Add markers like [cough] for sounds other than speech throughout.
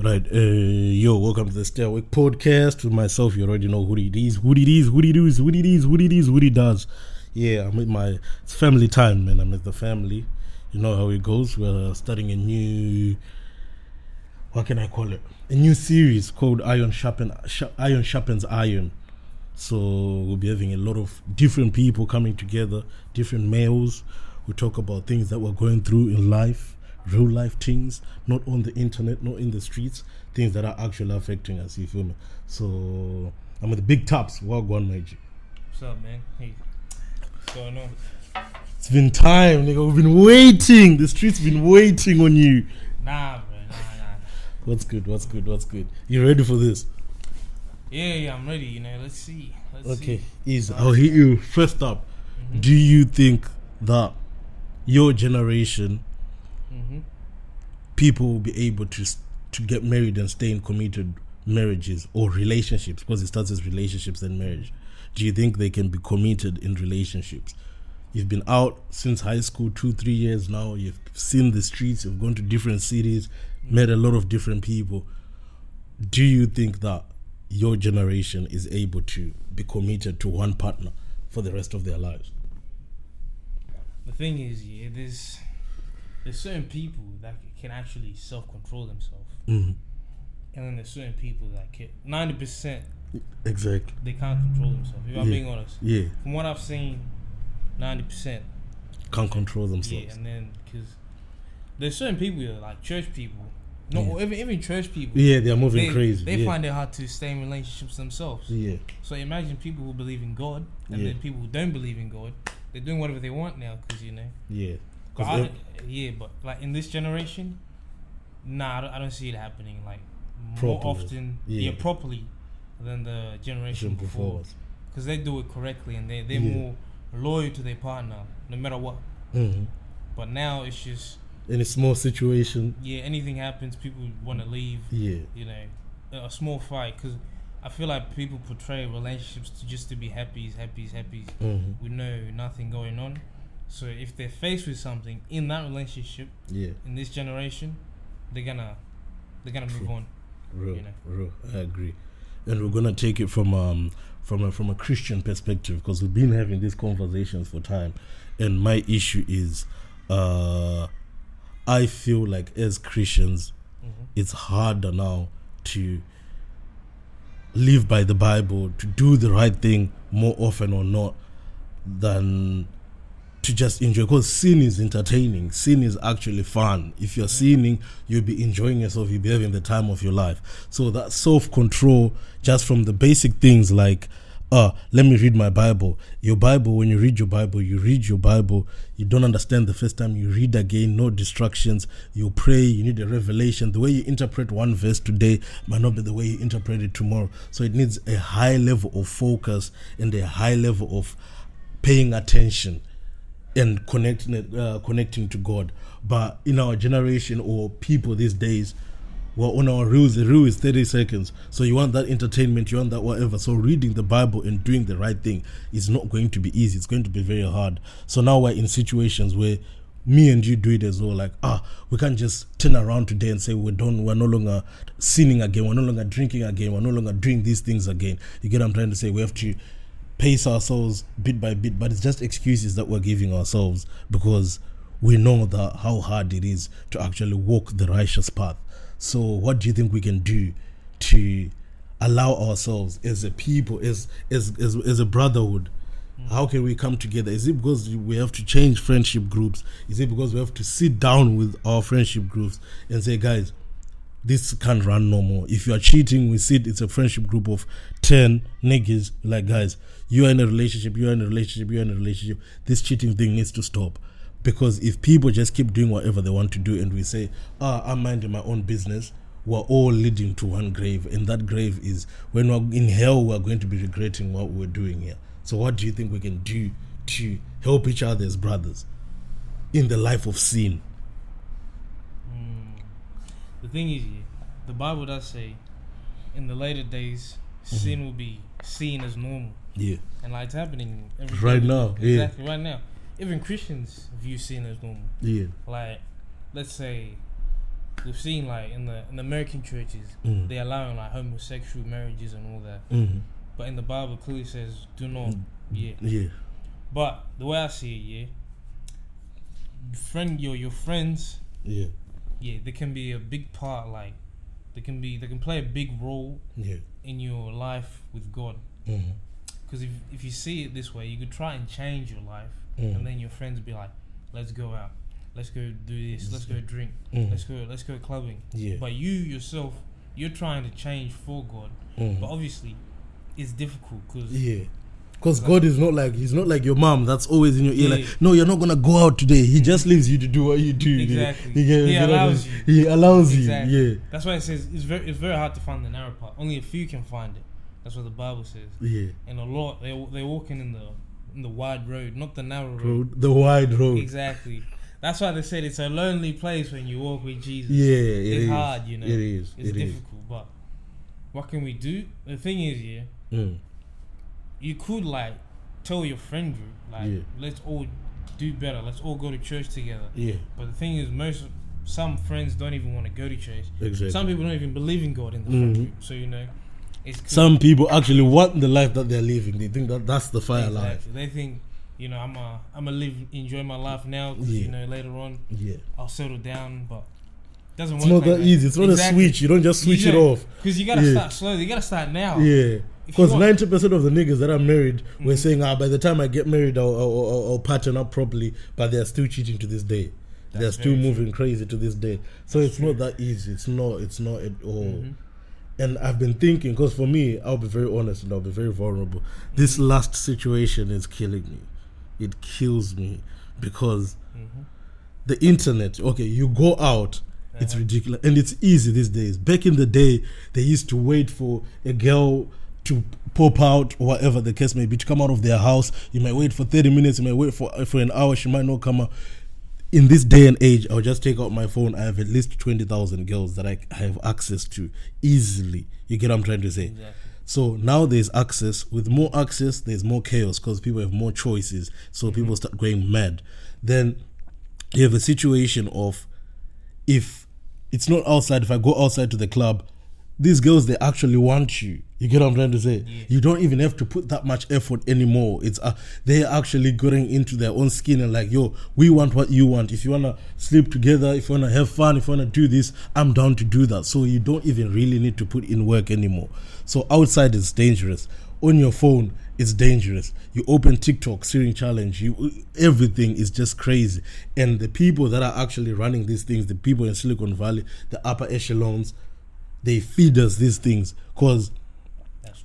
Right, uh, yo, welcome to the Stay Awake podcast with myself. You already know who it is, who it is, who it is, who it is, who it is, who it does. Yeah, I'm with my it's family time, man. I'm with the family. You know how it goes. We're starting a new, what can I call it? A new series called Iron Sharpen, Sh- Iron Sharpens Iron. So we'll be having a lot of different people coming together, different males. We talk about things that we're going through in life, real life things, not on the internet, not in the streets, things that are actually affecting us. You feel me? So I'm with the big Taps. My G. What's up, man? Hey, what's going on? It's been time, nigga. We've been waiting. The streets been waiting on you. Nah, bro, nah, nah. What's good? What's good? What's good? You ready for this? Yeah, yeah, I'm ready. You know, let's see. Let's Okay, see. easy. I'll hit you first up. Mhm. Do you think that your generation Mhm. people will be able to to get married and stay in committed marriages or relationships because it starts as relationships and marriage? Do you think they can be committed in relationships? You've been out since high school, two, three years now. You've seen the streets. You've gone to different cities, met a lot of different people. Do you think that your generation is able to be committed to one partner for the rest of their lives? The thing is, yeah, there's there's certain people that can actually self control themselves, Mm, and then there's certain people that can. Ninety percent exactly. they can't control themselves. If I'm being honest, Yeah, from what I've seen, ninety percent. can't control themselves. Yeah, and then because there's certain people that are like church people. No, Yeah. even even church people. Yeah, they're moving they, crazy. They yeah. find it hard to stay in relationships themselves. yeah, So imagine people who believe in God and Yeah. then people who don't believe in God. They're doing whatever they want now because you know. yeah. I, yeah, but like in this generation, nah, I don't, I don't see it happening like more Properly. often, Yeah. yeah. properly than the generation before before us. because they do it correctly and they they're Yeah. more loyal to their partner no matter what. Mhm. But now it's just In a small situation, yeah, anything happens, people want to leave. yeah, you know, a small fight because I feel like people portray relationships to just to be happy, happy, happy hmm with no nothing going on. So if they're faced with something in that relationship yeah, in this generation, they're gonna they're gonna move on. real, You know. real. I agree. And we're gonna take it from um from a from a Christian perspective because we've been having these conversations for time, and my issue is, uh, I feel like as Christians, hmm it's harder now to live by the Bible, to do the right thing more often or not than to just enjoy. Because sin is entertaining, sin is actually fun. If you're sinning, you'll be enjoying yourself, you'll be having the time of your life. So that self control, just from the basic things like, uh, let me read my Bible. Your Bible, when you read your Bible, you read your Bible, you don't understand the first time, you read again, no distractions, you pray, you need a revelation. The way you interpret one verse today might not be the way you interpret it tomorrow. So it needs a high level of focus and a high level of paying attention and connecting it, uh, connecting to God. But in our generation or people these days, well, on our rules, the rule is 30 seconds. So you want that entertainment, you want that whatever. So reading the Bible and doing the right thing is not going to be easy. It's going to be very hard. So now we're in situations where me and you do it as well. Like, ah, we can't just turn around today and say we're done. We're no longer sinning again. We're no longer drinking again. We're no longer doing these things again. You get what I'm trying to say? We have to pace ourselves bit by bit, but it's just excuses that we're giving ourselves because we know that how hard it is to actually walk the righteous path. So, what do you think we can do to allow ourselves as a people, as as as, as a brotherhood? Mm. How can we come together? Is it because we have to change friendship groups? Is it because we have to sit down with our friendship groups and say, guys, this can't run no more. If you are cheating, we sit, it's a friendship group of 10 niggas. Like, guys, you are in a relationship, you are in a relationship, you are in a relationship. This cheating thing needs to stop. Because if people just keep doing whatever they want to do and we say, ah, I'm minding my own business, we're all leading to one grave. And that grave is when we're in hell, we're going to be regretting what we're doing here. So, what do you think we can do to help each other as brothers in the life of sin? The thing is, yeah, the Bible does say, in the later days, sin will be seen as normal, Yeah. and like it's happening every Right day. now, yeah. Exactly right now. Even Christians view sin as normal. Yeah. Like, let's say, we've seen like in the in the American churches Mm. they're allowing like homosexual marriages and all that, Mhm. but in the Bible clearly says do not. Mm. Yeah, Yeah. but the way I see it, yeah, friend your your friends, Yeah. Yeah, they can be a big part. Like they can be they can play a big role Yeah. in your life with God. Because if if you see it this way, you could try and change your life, Mm. and then your friends be like, "Let's go out, let's go do this, let's go drink, Mhm. let's go, let's go clubbing." Yeah. But you yourself, you're trying to change for God, Mhm. but obviously, it's difficult because Yeah. Because God is not like He's not like your mom that's always in your ear. Yeah. Like, no, you're not gonna go out today. He just leaves you to do what you do. Exactly. He you know what I allows you. He allows Exactly. you. Yeah. that's why it says it's very it's very hard to find the narrow path. Only a few can find it. That's what the Bible says. Yeah. And a lot they they're walking in the in the wide road, not the narrow road. Road, the wide road. Exactly. That's why they said it's a lonely place when you walk with Jesus. Yeah, it it's is. hard, you know. It is. It's It is. difficult, but what can we do? The thing is, yeah, Mm. You could like tell your friend group, like, Yeah. let's all do better. Let's all go to church together. Yeah. But the thing is, most some friends don't even want to go to church. Exactly. Some people don't even believe in God in the friend Mhm. group. So you know, it's cool. Some people actually want the life that they're living. They think that that's the fire Exactly. life. They think, you know, I'm a I'm a live enjoy my life now. 'cause, Yeah. You know, later on Yeah. I'll settle down, but doesn't It's work not like that easy. It's not Exactly. a switch. You don't just switch it off. Because you gotta Yeah. start slowly. You gotta start now. Yeah. Because ninety percent of the niggas that are married were Mhm. saying, "Ah, by the time I get married, I'll, I'll, I'll, I'll pattern up properly," but they're still cheating to this day. they're still very true. moving crazy to this day. So That's it's not that easy. It's not. It's not at all. Mhm. And I've been thinking, because for me, I'll be very honest and I'll be very vulnerable. This Mm-hmm. last situation is killing me. It kills me because Mhm. the internet. Okay, you go out. It's Uh-huh. ridiculous and it's easy these days. Back in the day, they used to wait for a girl to pop out or whatever the case may be to come out of their house. You might wait for thirty minutes. You might wait for for an hour. She might not come out. In this day and age, I'll just take out my phone. I have at least twenty thousand girls that I have access to easily. You get what I'm trying to say? Exactly. So now there's access. With more access, there's more chaos because people have more choices. So mm-hmm. people start going mad. Then you have a situation of if it's not outside, if I go outside to the club, these girls they actually want you. You get what I'm trying to say? Yeah. You don't even have to put that much effort anymore. It's uh, they're actually getting into their own skin and like, yo, we want what you want. If you wanna sleep together, if you wanna have fun, if you wanna do this, I'm down to do that. So you don't even really need to put in work anymore. So outside is dangerous. On your phone, it's dangerous. You open TikTok, Syrian challenge, you everything is just crazy. And the people that are actually running these things, the people in Silicon Valley, the upper echelons, they feed us these things because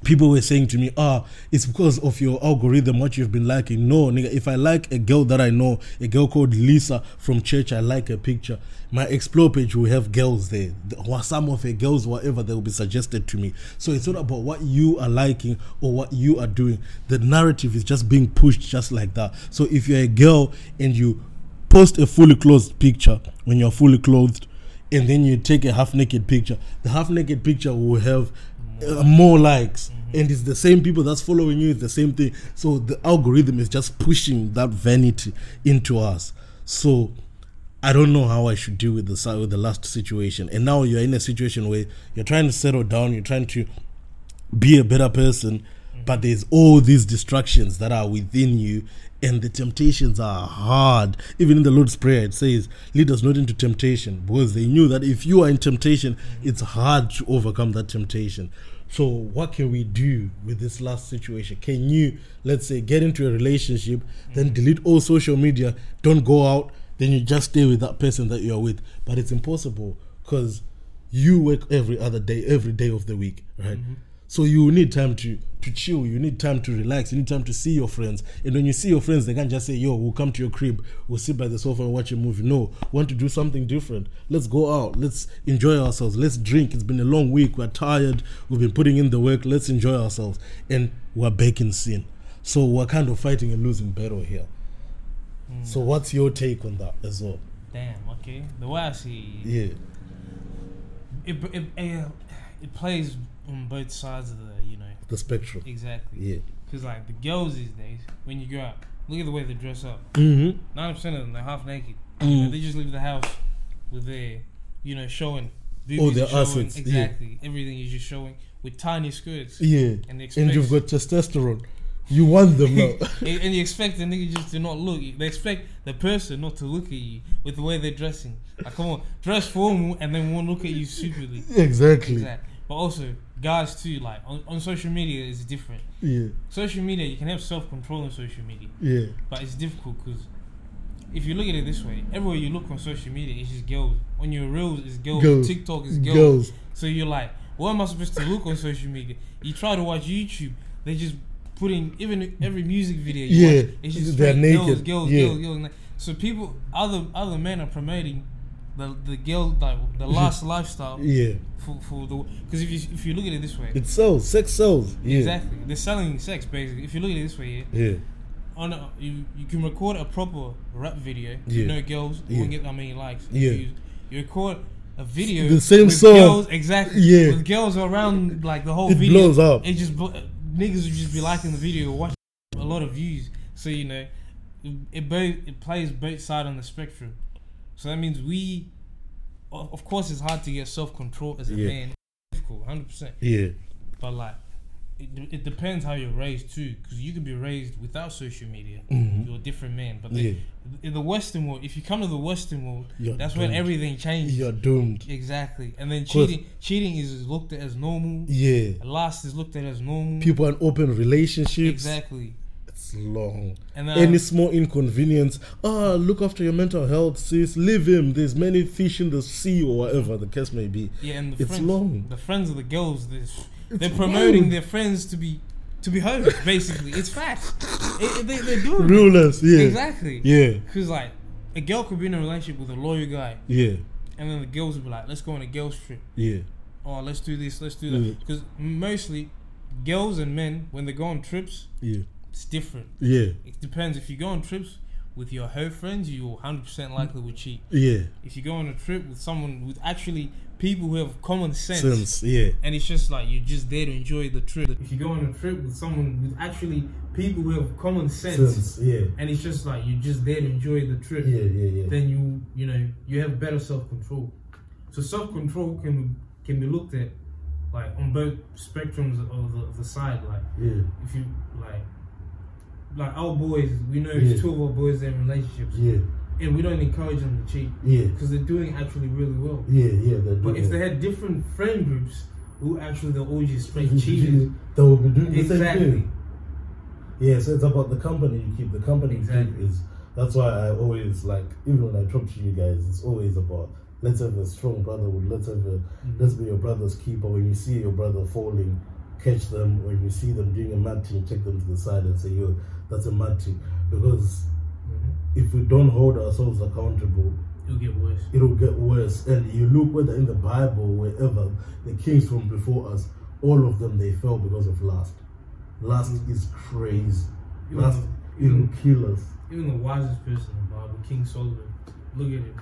people were saying to me, ah, it's because of your algorithm, what you've been liking. No, nigga, if I like a girl that I know, a girl called Lisa from church, I like her picture. My explore page will have girls there. Or Some of her girls, whatever, they will be suggested to me. So it's not about what you are liking or what you are doing. The narrative is just being pushed just like that. So if you're a girl and you post a fully clothed picture when you're fully clothed, and then you take a half naked picture, the half naked picture will have uh, more likes. And it's the same people that's following you, it's the same thing. So the algorithm is just pushing that vanity into us. So I don't know how I should deal with the with the last situation. And now you're in a situation where you're trying to settle down, you're trying to be a better person, but there's all these distractions that are within you, and the temptations are hard. Even in the Lord's Prayer, it says, Lead us not into temptation, because they knew that if you are in temptation, it's hard to overcome that temptation. So, what can we do with this last situation? Can you, let's say, get into a relationship, then delete all social media, don't go out, then you just stay with that person that you are with? But it's impossible because you work every other day, every day of the week, right? Mm-hmm. So you need time to to chill. You need time to relax. You need time to see your friends. And when you see your friends, they can't just say, "Yo, we'll come to your crib. We'll sit by the sofa and watch a movie." No, want to do something different. Let's go out. Let's enjoy ourselves. Let's drink. It's been a long week. We're tired. We've been putting in the work. Let's enjoy ourselves. And we're back in sin. So we're kind of fighting a losing battle here. Mm. So what's your take on that as well? Damn. Okay. The way I see it, Yeah. it, it, it, it plays on both sides of the, you know, The spectrum. exactly. Yeah. Because like the girls these days, when you go out, look at the way they dress up. Mm-hmm. Ninety percent of them, they're half naked. Mm. They just leave the house with their you know, showing. Oh, their showing, assets, yeah. Exactly. Everything is just showing with tiny skirts. Yeah. And And you've got testosterone. You want them [laughs] now. and you expect the nigga just to not look. They expect the person not to look at you with the way they're dressing. Like, come on, dress formal and then won't look at you stupidly. exactly. Exactly. But also, guys too, like on, on social media, it's different. Yeah. Social media, you can have self control on social media, Yeah. but it's difficult because if you look at it this way, everywhere you look on social media, it's just girls. On your reels, it's girls. Girls. TikTok is girls. Girls. So you're like, what am I supposed to look on social media? You try to watch YouTube, they just putting even every music video. You Yeah, watch, it's just they're straight girls, girls, Yeah. girls, girls. So people, other other men are promoting the the girl like the last [laughs] lifestyle Yeah. for for the because if you if you look at it this way, It sells. Sex sells. Yeah. exactly they're selling sex basically. If you look at it this way, yeah, Yeah. on a, you you can record a proper rap video, Yeah. no girls, Yeah. won't get that many likes. Yeah. You, you record a video, The same with song. girls, exactly. Yeah. with girls around like the whole It video. blows up. It just niggas would just be liking the video, watch a lot of views. So you know, it, both it plays both sides on the spectrum. So that means we, of course, it's hard to get self control as a Yeah. man. Difficult, hundred percent. Yeah. But like, it, it depends how you're raised too, because you can be raised without social media. Mhm. You're a different man. But the, Yeah. in the Western world, if you come to the Western world, You're that's when everything changes. You're doomed. Exactly, and then cheating, cheating is looked at as normal. Yeah. Lust is looked at as normal. People in open relationships. Exactly, It's long. and then Any small inconvenience. Ah, look after your mental health, sis. Leave him. There's many fish in the sea or whatever the case may be. yeah, and the it's friends, long. the friends of the girls, they're, they're promoting long. their friends to be to be hoes. Basically, it's facts. It, they, they're doing it. Yeah. exactly. Yeah. Because like a girl could be in a relationship with a lawyer guy, Yeah. and then the girls would be like, "Let's go on a girls trip." Yeah. Oh, let's do this, let's do that. Because mostly, girls and men when they go on trips, Yeah. It's different. Yeah. It depends. If you go on trips with your hoe friends, you're 100% likely will cheat. Yeah. If you go on a trip with someone with actually people who have common sense, Sense. Yeah. and it's just like you're just there to enjoy the trip. If you go on a trip with someone with actually people who have common sense, Sense. Yeah. and it's just like you're just there to enjoy the trip, Yeah. Yeah. Yeah. then you you know you have better self control. So self control can can be looked at like on both spectrums of the, of the side. Like Yeah. if you like like our boys, we know Yeah. two of our boys are in relationships, Yeah. and we don't encourage them to cheat Yeah. because they're doing actually really well. Yeah. Yeah. They're But if they had different friend groups who actually they're all just straight [laughs] cheating, they would be doing the same thing. Yeah, so it's about the company you keep. The company you keep is that's why I always like even when I talk to you guys, it's always about let's have a strong brotherhood, let's have a mm. let's be your brother's keeper. When you see your brother falling, catch them. When you see them doing a mad thing, take them to the side and say, Yo, that's a mad thing. Because Mhm. if we don't hold ourselves accountable, it'll get worse. it'll get worse. And you look whether in the Bible, wherever the kings from before us, all of them they fell because of lust. Lust is crazy. Even, Lust the, it'll kill us. even the wisest person in the Bible, King Solomon, look at him.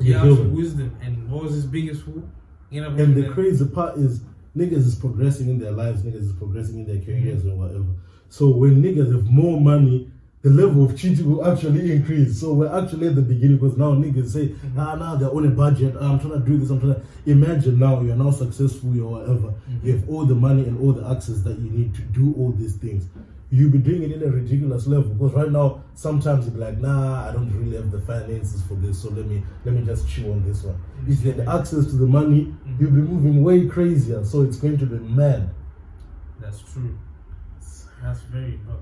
He asked for wisdom, and what was his biggest fool? And the crazy part is niggas is progressing in their lives, niggas is progressing in their careers or whatever. So when niggas have more money, the level of cheating will actually increase. So we're actually at the beginning because now niggas say, ah, now they're on a budget. ah, I'm trying to do this. I'm trying to imagine now you're now successful or whatever. You have all the money and all the access that you need to do all these things. You'll be doing it in a ridiculous level because right now sometimes you'll be like, nah, I don't really have the finances for this, so let me let me just chew on this one. Mm-hmm. If you had access to the money, mm-hmm. you'll be moving way crazier. So it's going to be mad. That's true. That's very. But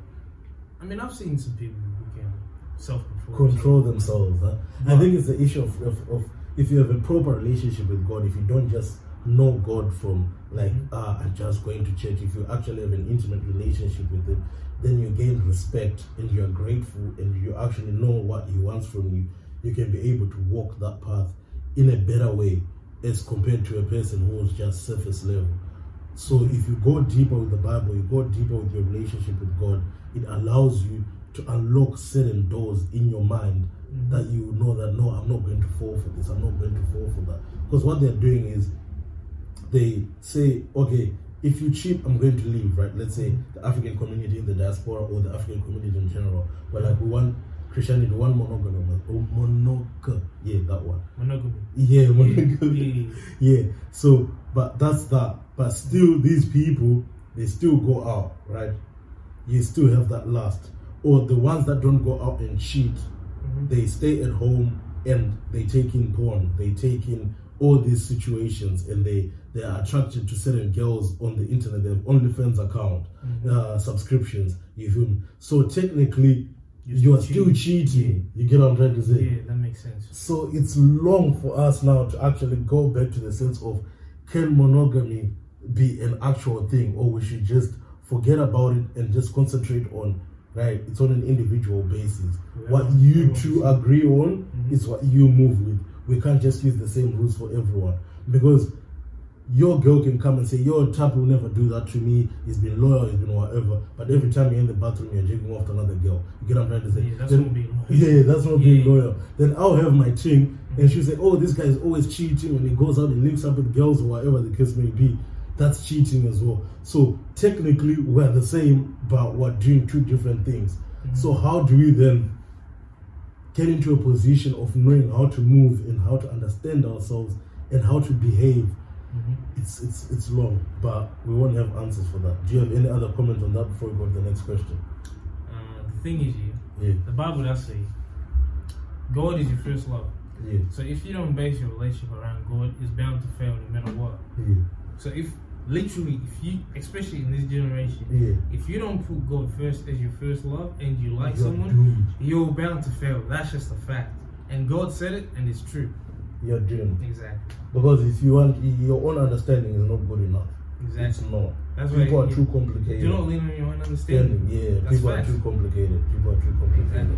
I mean, I've seen some people who can self control. control themselves. Huh? I think it's the issue of, of, of if you have a proper relationship with God, if you don't just know God from like ah I'm just going to church, if you actually have an intimate relationship with Him, then you gain respect and you are grateful and you actually know what He wants from you. You can be able to walk that path in a better way as compared to a person who's just surface level. So if you go deeper with the Bible, you go deeper with your relationship with God, it allows you to unlock certain doors in your mind Mhm. that you know that no, I'm not going to fall for this, I'm not going to fall for that. Because what they're doing is they say, okay, if you cheat, I'm going to leave, right? Let's say the African community in the diaspora or the African community in general, but like we want Christianity, we want monogamous, or monogamous. Yeah, that one. Monogamy. Yeah, monogamy. yeah, [laughs] yeah. So, but that's that. But still, these people they still go out, right? You still have that lust, or the ones that don't go out and cheat, Mhm. they stay at home and they take in porn, they take in all these situations, and they they are attracted to certain girls on the internet. They have only OnlyFans account, Mhm. uh, subscriptions. You feel me? So technically, You're you are still cheating. You get what I'm trying to say? Yeah, that makes sense. So it's long for us now to actually go back to the sense of can monogamy be an actual thing, or we should just forget about it and just concentrate on right? It's on an individual basis. Yeah. What you Yeah. two agree on Mhm. is what you move with. We can't just use the same rules for everyone because your girl can come and say, Your tap will never do that to me. He's been loyal, he's been whatever. But every time you're in the bathroom, you're jacking off to another girl. You get what I'm trying to say? Yeah, that's Then- not being loyal. yeah, that's not being loyal. Then I'll have my thing, and mm-hmm. she'll say, "Oh, this guy is always cheating when he goes out and links up with girls or whatever the case may be." That's cheating as well. So technically, we're the same, but we're doing two different things. Mm-hmm. So how do we then get into a position of knowing how to move and how to understand ourselves and how to behave? Mhm. It's it's it's long, but we won't have answers for that. Do you have any other comment on that before we go to the next question? Uh, the thing is, yeah, Yeah, the Bible does say God is your first love. yeah, So if you don't base your relationship around God, it's bound to fail no matter what. yeah, So if literally, if you, especially in this generation, yeah. if you don't put God first as your first love and you like You're someone, doomed. you're bound to fail. That's just a fact. And God said it, and it's true. You're doomed. Exactly. Because if you want your own understanding is not good enough. It's Exactly. not. That's why people are you- too complicated. You don't lean on your own Understanding, yeah. That's people are too complicated. People are too complicated. Exactly.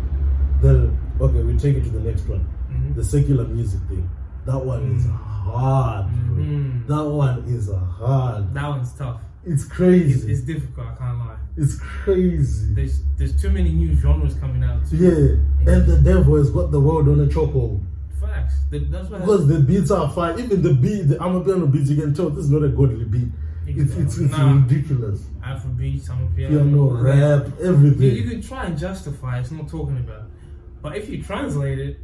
Then okay, we take it to the next one. Mhm. The secular music thing. That one is Mm. hard. Mhm. That one is hard. That one's tough. It's It's, crazy. it's difficult. I can't lie. It's crazy. There's there's too many new genres coming out. Too. Yeah, and the devil has got the world on a chokehold. Facts. That- That's why. Because the beats are fine. Even the beat, the Amapiano beats, you can tell this is not a godly beat. It's, it's, it's Nah. ridiculous. Afrobeats, Amapiano, Piano, all that. rap, You, everything. you can try and justify it's not talking about, but if you translate it,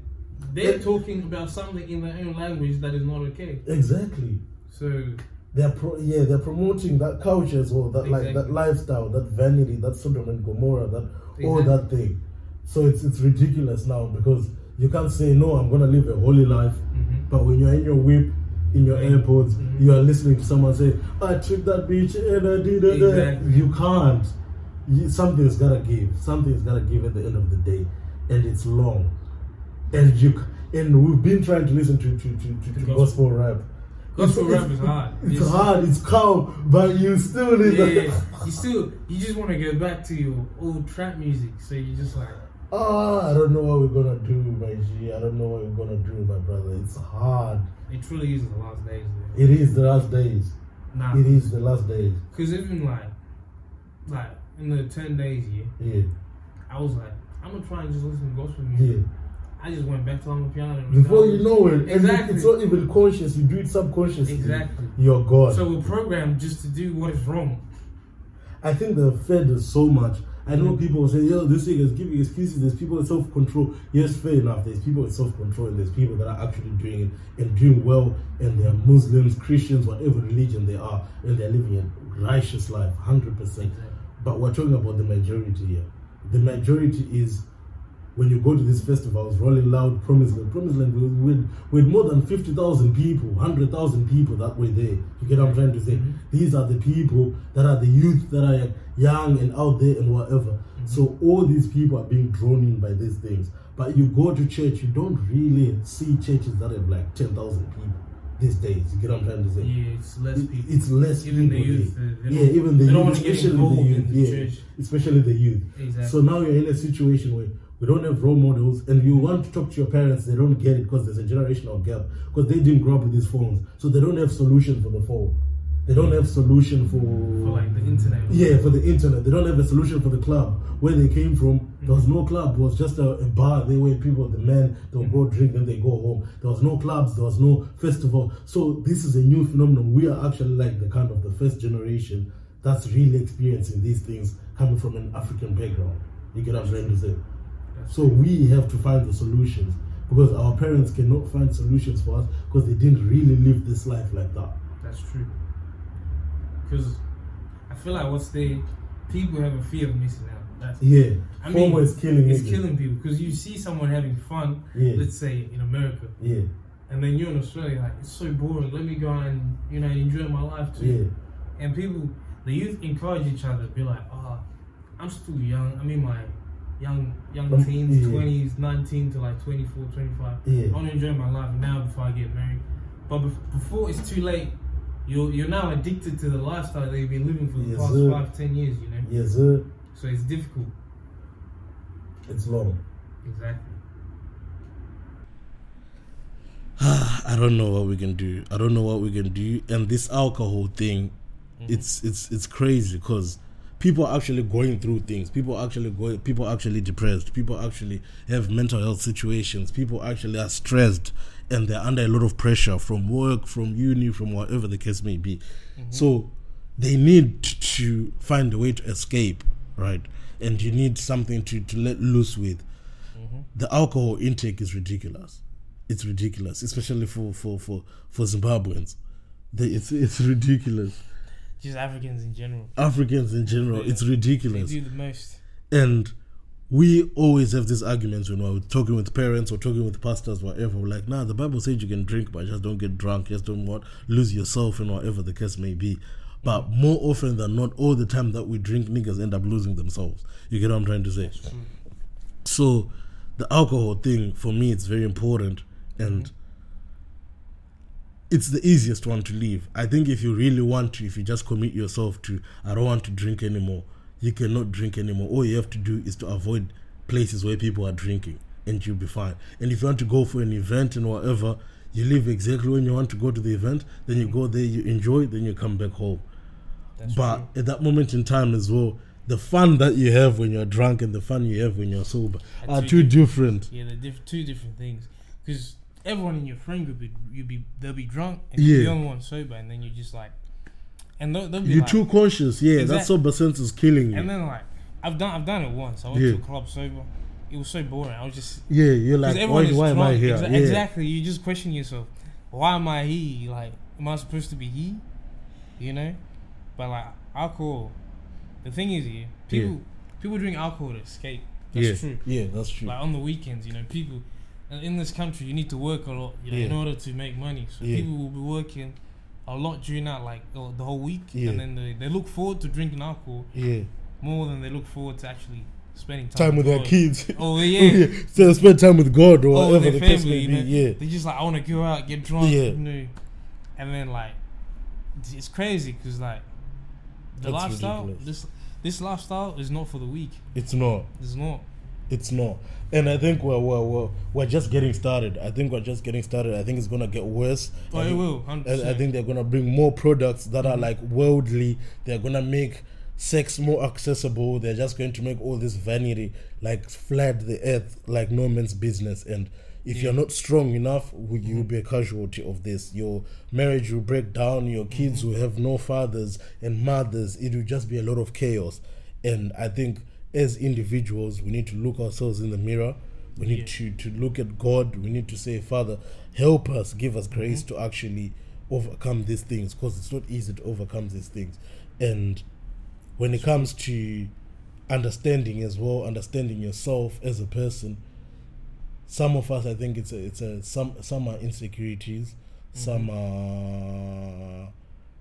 they're talking about something in their own language that is not okay. Exactly. So They're pro- yeah, they're promoting that culture as well, that like that lifestyle, that vanity, that Sodom and Gomorrah, that all that thing. So it's it's ridiculous now because you can't say no, I'm gonna live a holy life, mhm. but when you're in your whip, in your Mhm. AirPods, Mhm. you are listening to someone say, "I tripped that beach and I did it." Exactly. You can't. You, something's gotta give. Something's gotta give at the end of the day, and it's long. And you and we've been trying to listen to to to, to, to gospel. rap. Gospel It's- rap is hard. It's It's- hard. It's calm, but you still need yeah, that. you still you just want to go back to your old trap music. So you just like Oh, I don't know what we're gonna do, my G. I don't know what we're gonna do, my brother. It's hard. it truly is the last days. Though. It is the last days. Nah, It is the last days. because even like like in the ten days, yeah, Yeah, I was like, I'm gonna try and just listen to gospel music. yeah. I just went back to the piano. and Before you know it, Exactly. it's not even conscious. You do it subconsciously. Exactly. You're gone. So we're programmed just to do what is wrong. I think they're fed us so much. I know Mhm. people say, yo, this thing is giving excuses. There's people with self control. Yes, fair enough. There's people with self control, and there's people that are actually doing it and doing well, and they're Muslims, Christians, whatever religion they are, and they're living a righteous life, 100%. But we're talking about the majority here. The majority is when you go to these festivals, Rolling Loud, Promised Land, Promised Land, with, with, with more than 50,000 people, 100,000 people that were there. You get what I'm trying to say? Mhm. These are the people that are the youth that are young and out there and whatever. So all these people are being drawn in by these things. But you go to church, you don't really see churches that have like 10,000 people these days. You get what I'm trying to say? Yeah, it's less people. It's less Even the youth, they- they yeah, even the youth, especially the youth. the yeah, church. especially the youth. Exactly. So now you're in a situation where we don't have role models, and you want to talk to your parents, they don't get it because there's a generational gap because they didn't grow up with these phones, so they don't have solution for the phone. They don't have solution for, for like the internet. yeah for the internet. They don't have a solution for the club where they came from. There was no club. It was just a, a bar. They were people, the men. They'll go drink, then they go home. There was no clubs. There was no festival. So this is a new phenomenon. We are actually like the kind of the first generation that's really experiencing these things coming from an African background. You get what I'm trying to say? So we have to find the solutions because our parents cannot find solutions for us because they didn't really live this life like that. That's true. Because I feel like what's they people have a fear of missing out. That's Yeah, I mean, FOMO is killing it's killing people because you see someone having fun. Yeah. Let's say in America, Yeah, and then you're in Australia. Like it's so boring. Let me go and you know enjoy my life too. yeah, And people, the youth encourage each other. Be like, oh, I'm still young. I'm in my young young Um, teens, yeah. twenties, 19 to like 24, 25. Yeah. I want to enjoy my life now before I get married. But bef- before it's too late, you're you're now addicted to the lifestyle that you've been living for the Yes, past sir. five, ten years. You know, yes, sir. so it's difficult. It's long. Exactly. [sighs] I don't know what we can do. I don't know what we can do. And this alcohol thing, it's it's it's crazy because people are actually going through things. People are actually going. People are actually depressed. People actually have mental health situations. People actually are stressed and they're under a lot of pressure from work, from uni, from whatever the case may be. Mm-hmm. So they need to find a way to escape, right? And you need something to to let loose with. Mm-hmm. The alcohol intake is ridiculous it's ridiculous, especially for for for for Zimbabweans. They, it's it's ridiculous. Just Africans in general. Africans in general, Yeah. it's They ridiculous. do the most. And we always have these arguments when we're talking with parents or talking with pastors, whatever. We're like, nah, the Bible says you can drink, but just don't get drunk. Just don't what lose yourself and whatever the case may be. But mm. more often than not, all the time that we drink, niggas end up losing themselves. You get what I'm trying to say? So the alcohol thing for me it's very important and mm-hmm. It's the easiest one to leave. I think if you really want to, if you just commit yourself to I don't want to drink anymore, you cannot drink anymore. All you have to do is to avoid places where people are drinking and you'll be fine. And if you want to go for an event and whatever, you leave exactly when you want to go to the event, then you go there, you enjoy, then you come back home. That's But true. at that moment in time as well, the fun that you have when you're drunk and the fun you have when you're sober Are are two two different. Yeah, they're diff- two different things. Because everyone in your friend group, you be they'll be drunk and Yeah. you're the only one sober, and then you're just like, and they'll, they'll be You're like, too conscious, yeah. That Exact- sober sense is killing you. and then like, I've done I've done it once. I went Yeah. to a club sober. It was so boring. I was just yeah, You're like, why, why am I here? Exa- yeah. Exactly. You just question yourself. Why am I here? Like, am I supposed to be here? You know, but like alcohol. The thing is, yeah, people people drink alcohol to escape. That's yeah. true. Yeah, that's true. like on the weekends, you know, people and in this country you need to work a lot, you know, in order to make money. So Yeah. people will be working a lot during that like the the whole week, Yeah. and then they, they look forward to drinking alcohol yeah. more than they look forward to actually spending time, Time with their kids. [laughs] Oh, [laughs] oh yeah. so spend time with God or Oh, whatever the case family, may you be. know, Yeah. they just like I want to go out, get drunk, Yeah. you know, and then like it's crazy because like the That's lifestyle, ridiculous. this this lifestyle is not for the weak. It's not. It's not. It's not. And I think we're, we're, we're, we're just getting started. I think we're just getting started. I think it's going to get worse. Oh, I it will. 100%. And I think they're gonna bring more products that are like worldly. They're gonna make sex more accessible. They're just going to make all this vanity like flood the earth like no man's business. And if you're not strong enough, you'll you be a casualty of this? Your marriage will break down. Your kids will have no fathers and mothers. It will just be a lot of chaos. And I think as individuals, we need to look ourselves in the mirror. We need to, to look at God. We need to say, Father, help us, give us mm-hmm. grace to actually overcome these things because it's not easy to overcome these things. And when it comes to understanding as well, understanding yourself as a person, some of us, I think it's a, it's a some some are insecurities, mm-hmm. some are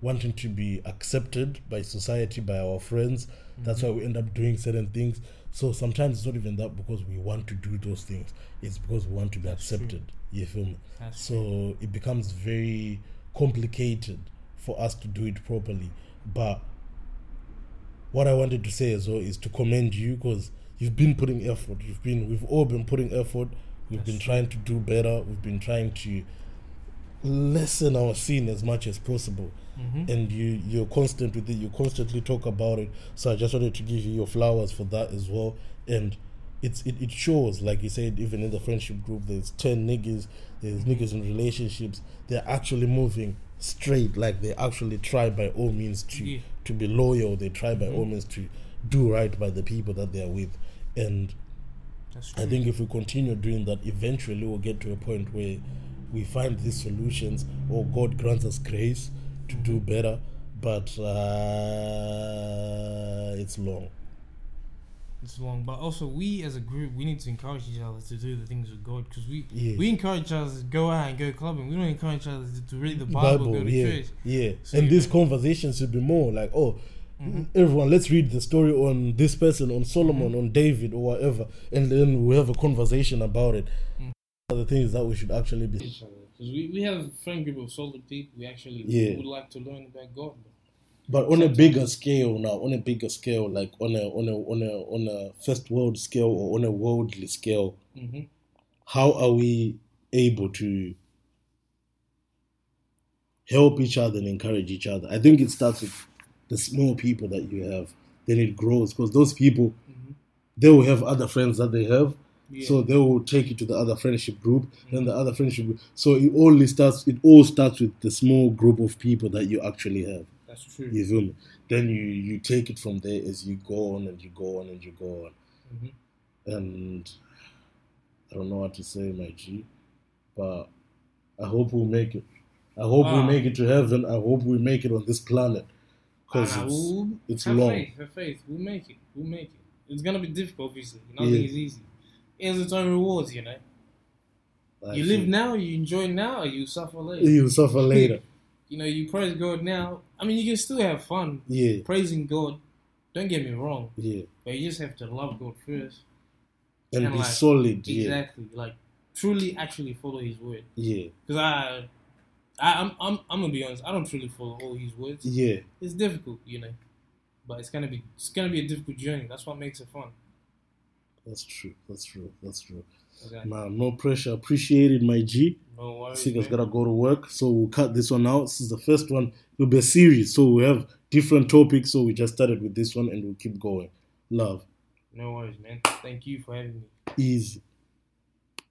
wanting to be accepted by society, by our friends. That's why we end up doing certain things. So sometimes it's not even that because we want to do those things. It's because we want to be That's true. accepted. You feel me? That's So it becomes very complicated for us to do it properly. But what I wanted to say as well is to commend you because you've been putting effort. You've been, we've all been putting effort. We've That's been true. trying to do better. We've been trying to lessen our sin as much as possible. Mhm. And you, you're constant with it. You constantly talk about it. So I just wanted to give you your flowers for that as well. And it's it, it shows, like you said, even in the friendship group, there's ten niggas, there's niggas in relationships. They're actually moving straight. Like they actually try by all means to Yeah. to be loyal. They try by all means to do right by the people that they're with. And I think if we continue doing that, eventually we'll get to a point where we find these solutions, or God grants us grace to do better. But uh, it's long. it's long, but also we as a group we need to encourage each other to do the things of God because we Yeah. we encourage each other to go out and go clubbing. We don't encourage each other to, to read the Bible, go to yeah, church. yeah. So and these conversations should be more like, oh, Mhm. everyone, let's read the story on this person, on Solomon, Mm-hmm. on David, or whatever, and then we have a conversation about it. Mm. The things that we should actually be. Because we, we have a friend group of solid people. We actually Yeah. would like to learn about God. But on a bigger scale now, on a bigger scale, like on a on a on a on a first world scale or on a worldly scale, Mm-hmm. how are we able to help each other and encourage each other? I think it starts with the small people that you have. Then it grows because those people Mm-hmm. they will have other friends that they have, Yeah. so they will take you to the other friendship group, then the other friendship group. So it only starts. It all starts with the small group of people that you actually have. That's true. You feel me? Then you you take it from there as you go on and you go on and you go on. Mhm. And I don't know what to say, my G, but I hope we make it. I hope we Ah. make it to heaven. I hope we make it on this planet because Ah, it's, we'll- it's have long. faith. Have faith. We'll make it. We'll make it. It's gonna be difficult, obviously. Nothing Yeah. is easy. It has its own rewards, you know. You live now, you enjoy now, you suffer later. You suffer [laughs] later. You know, you praise God now. I mean, you can still have fun Yeah, praising God. Don't get me wrong, yeah, but you just have to love God first. and, And be like, solid. Yeah, Exactly. Like truly, actually follow His word. yeah, Because I, I, I'm, I'm, I'm gonna be honest. I don't truly follow all His words. yeah. It's difficult, you know. But it's gonna be, it's gonna be a difficult journey. That's what makes it fun. That's true. That's true. That's true. Okay. Nah, no pressure. Appreciate it, my G. No worries. Man. gotta go to work, so we'll cut this one out. This is the first one. It'll be a series, so we have different topics. So we just started with this one, and we'll keep going. Love, No worries, man. Thank you for having me. easy.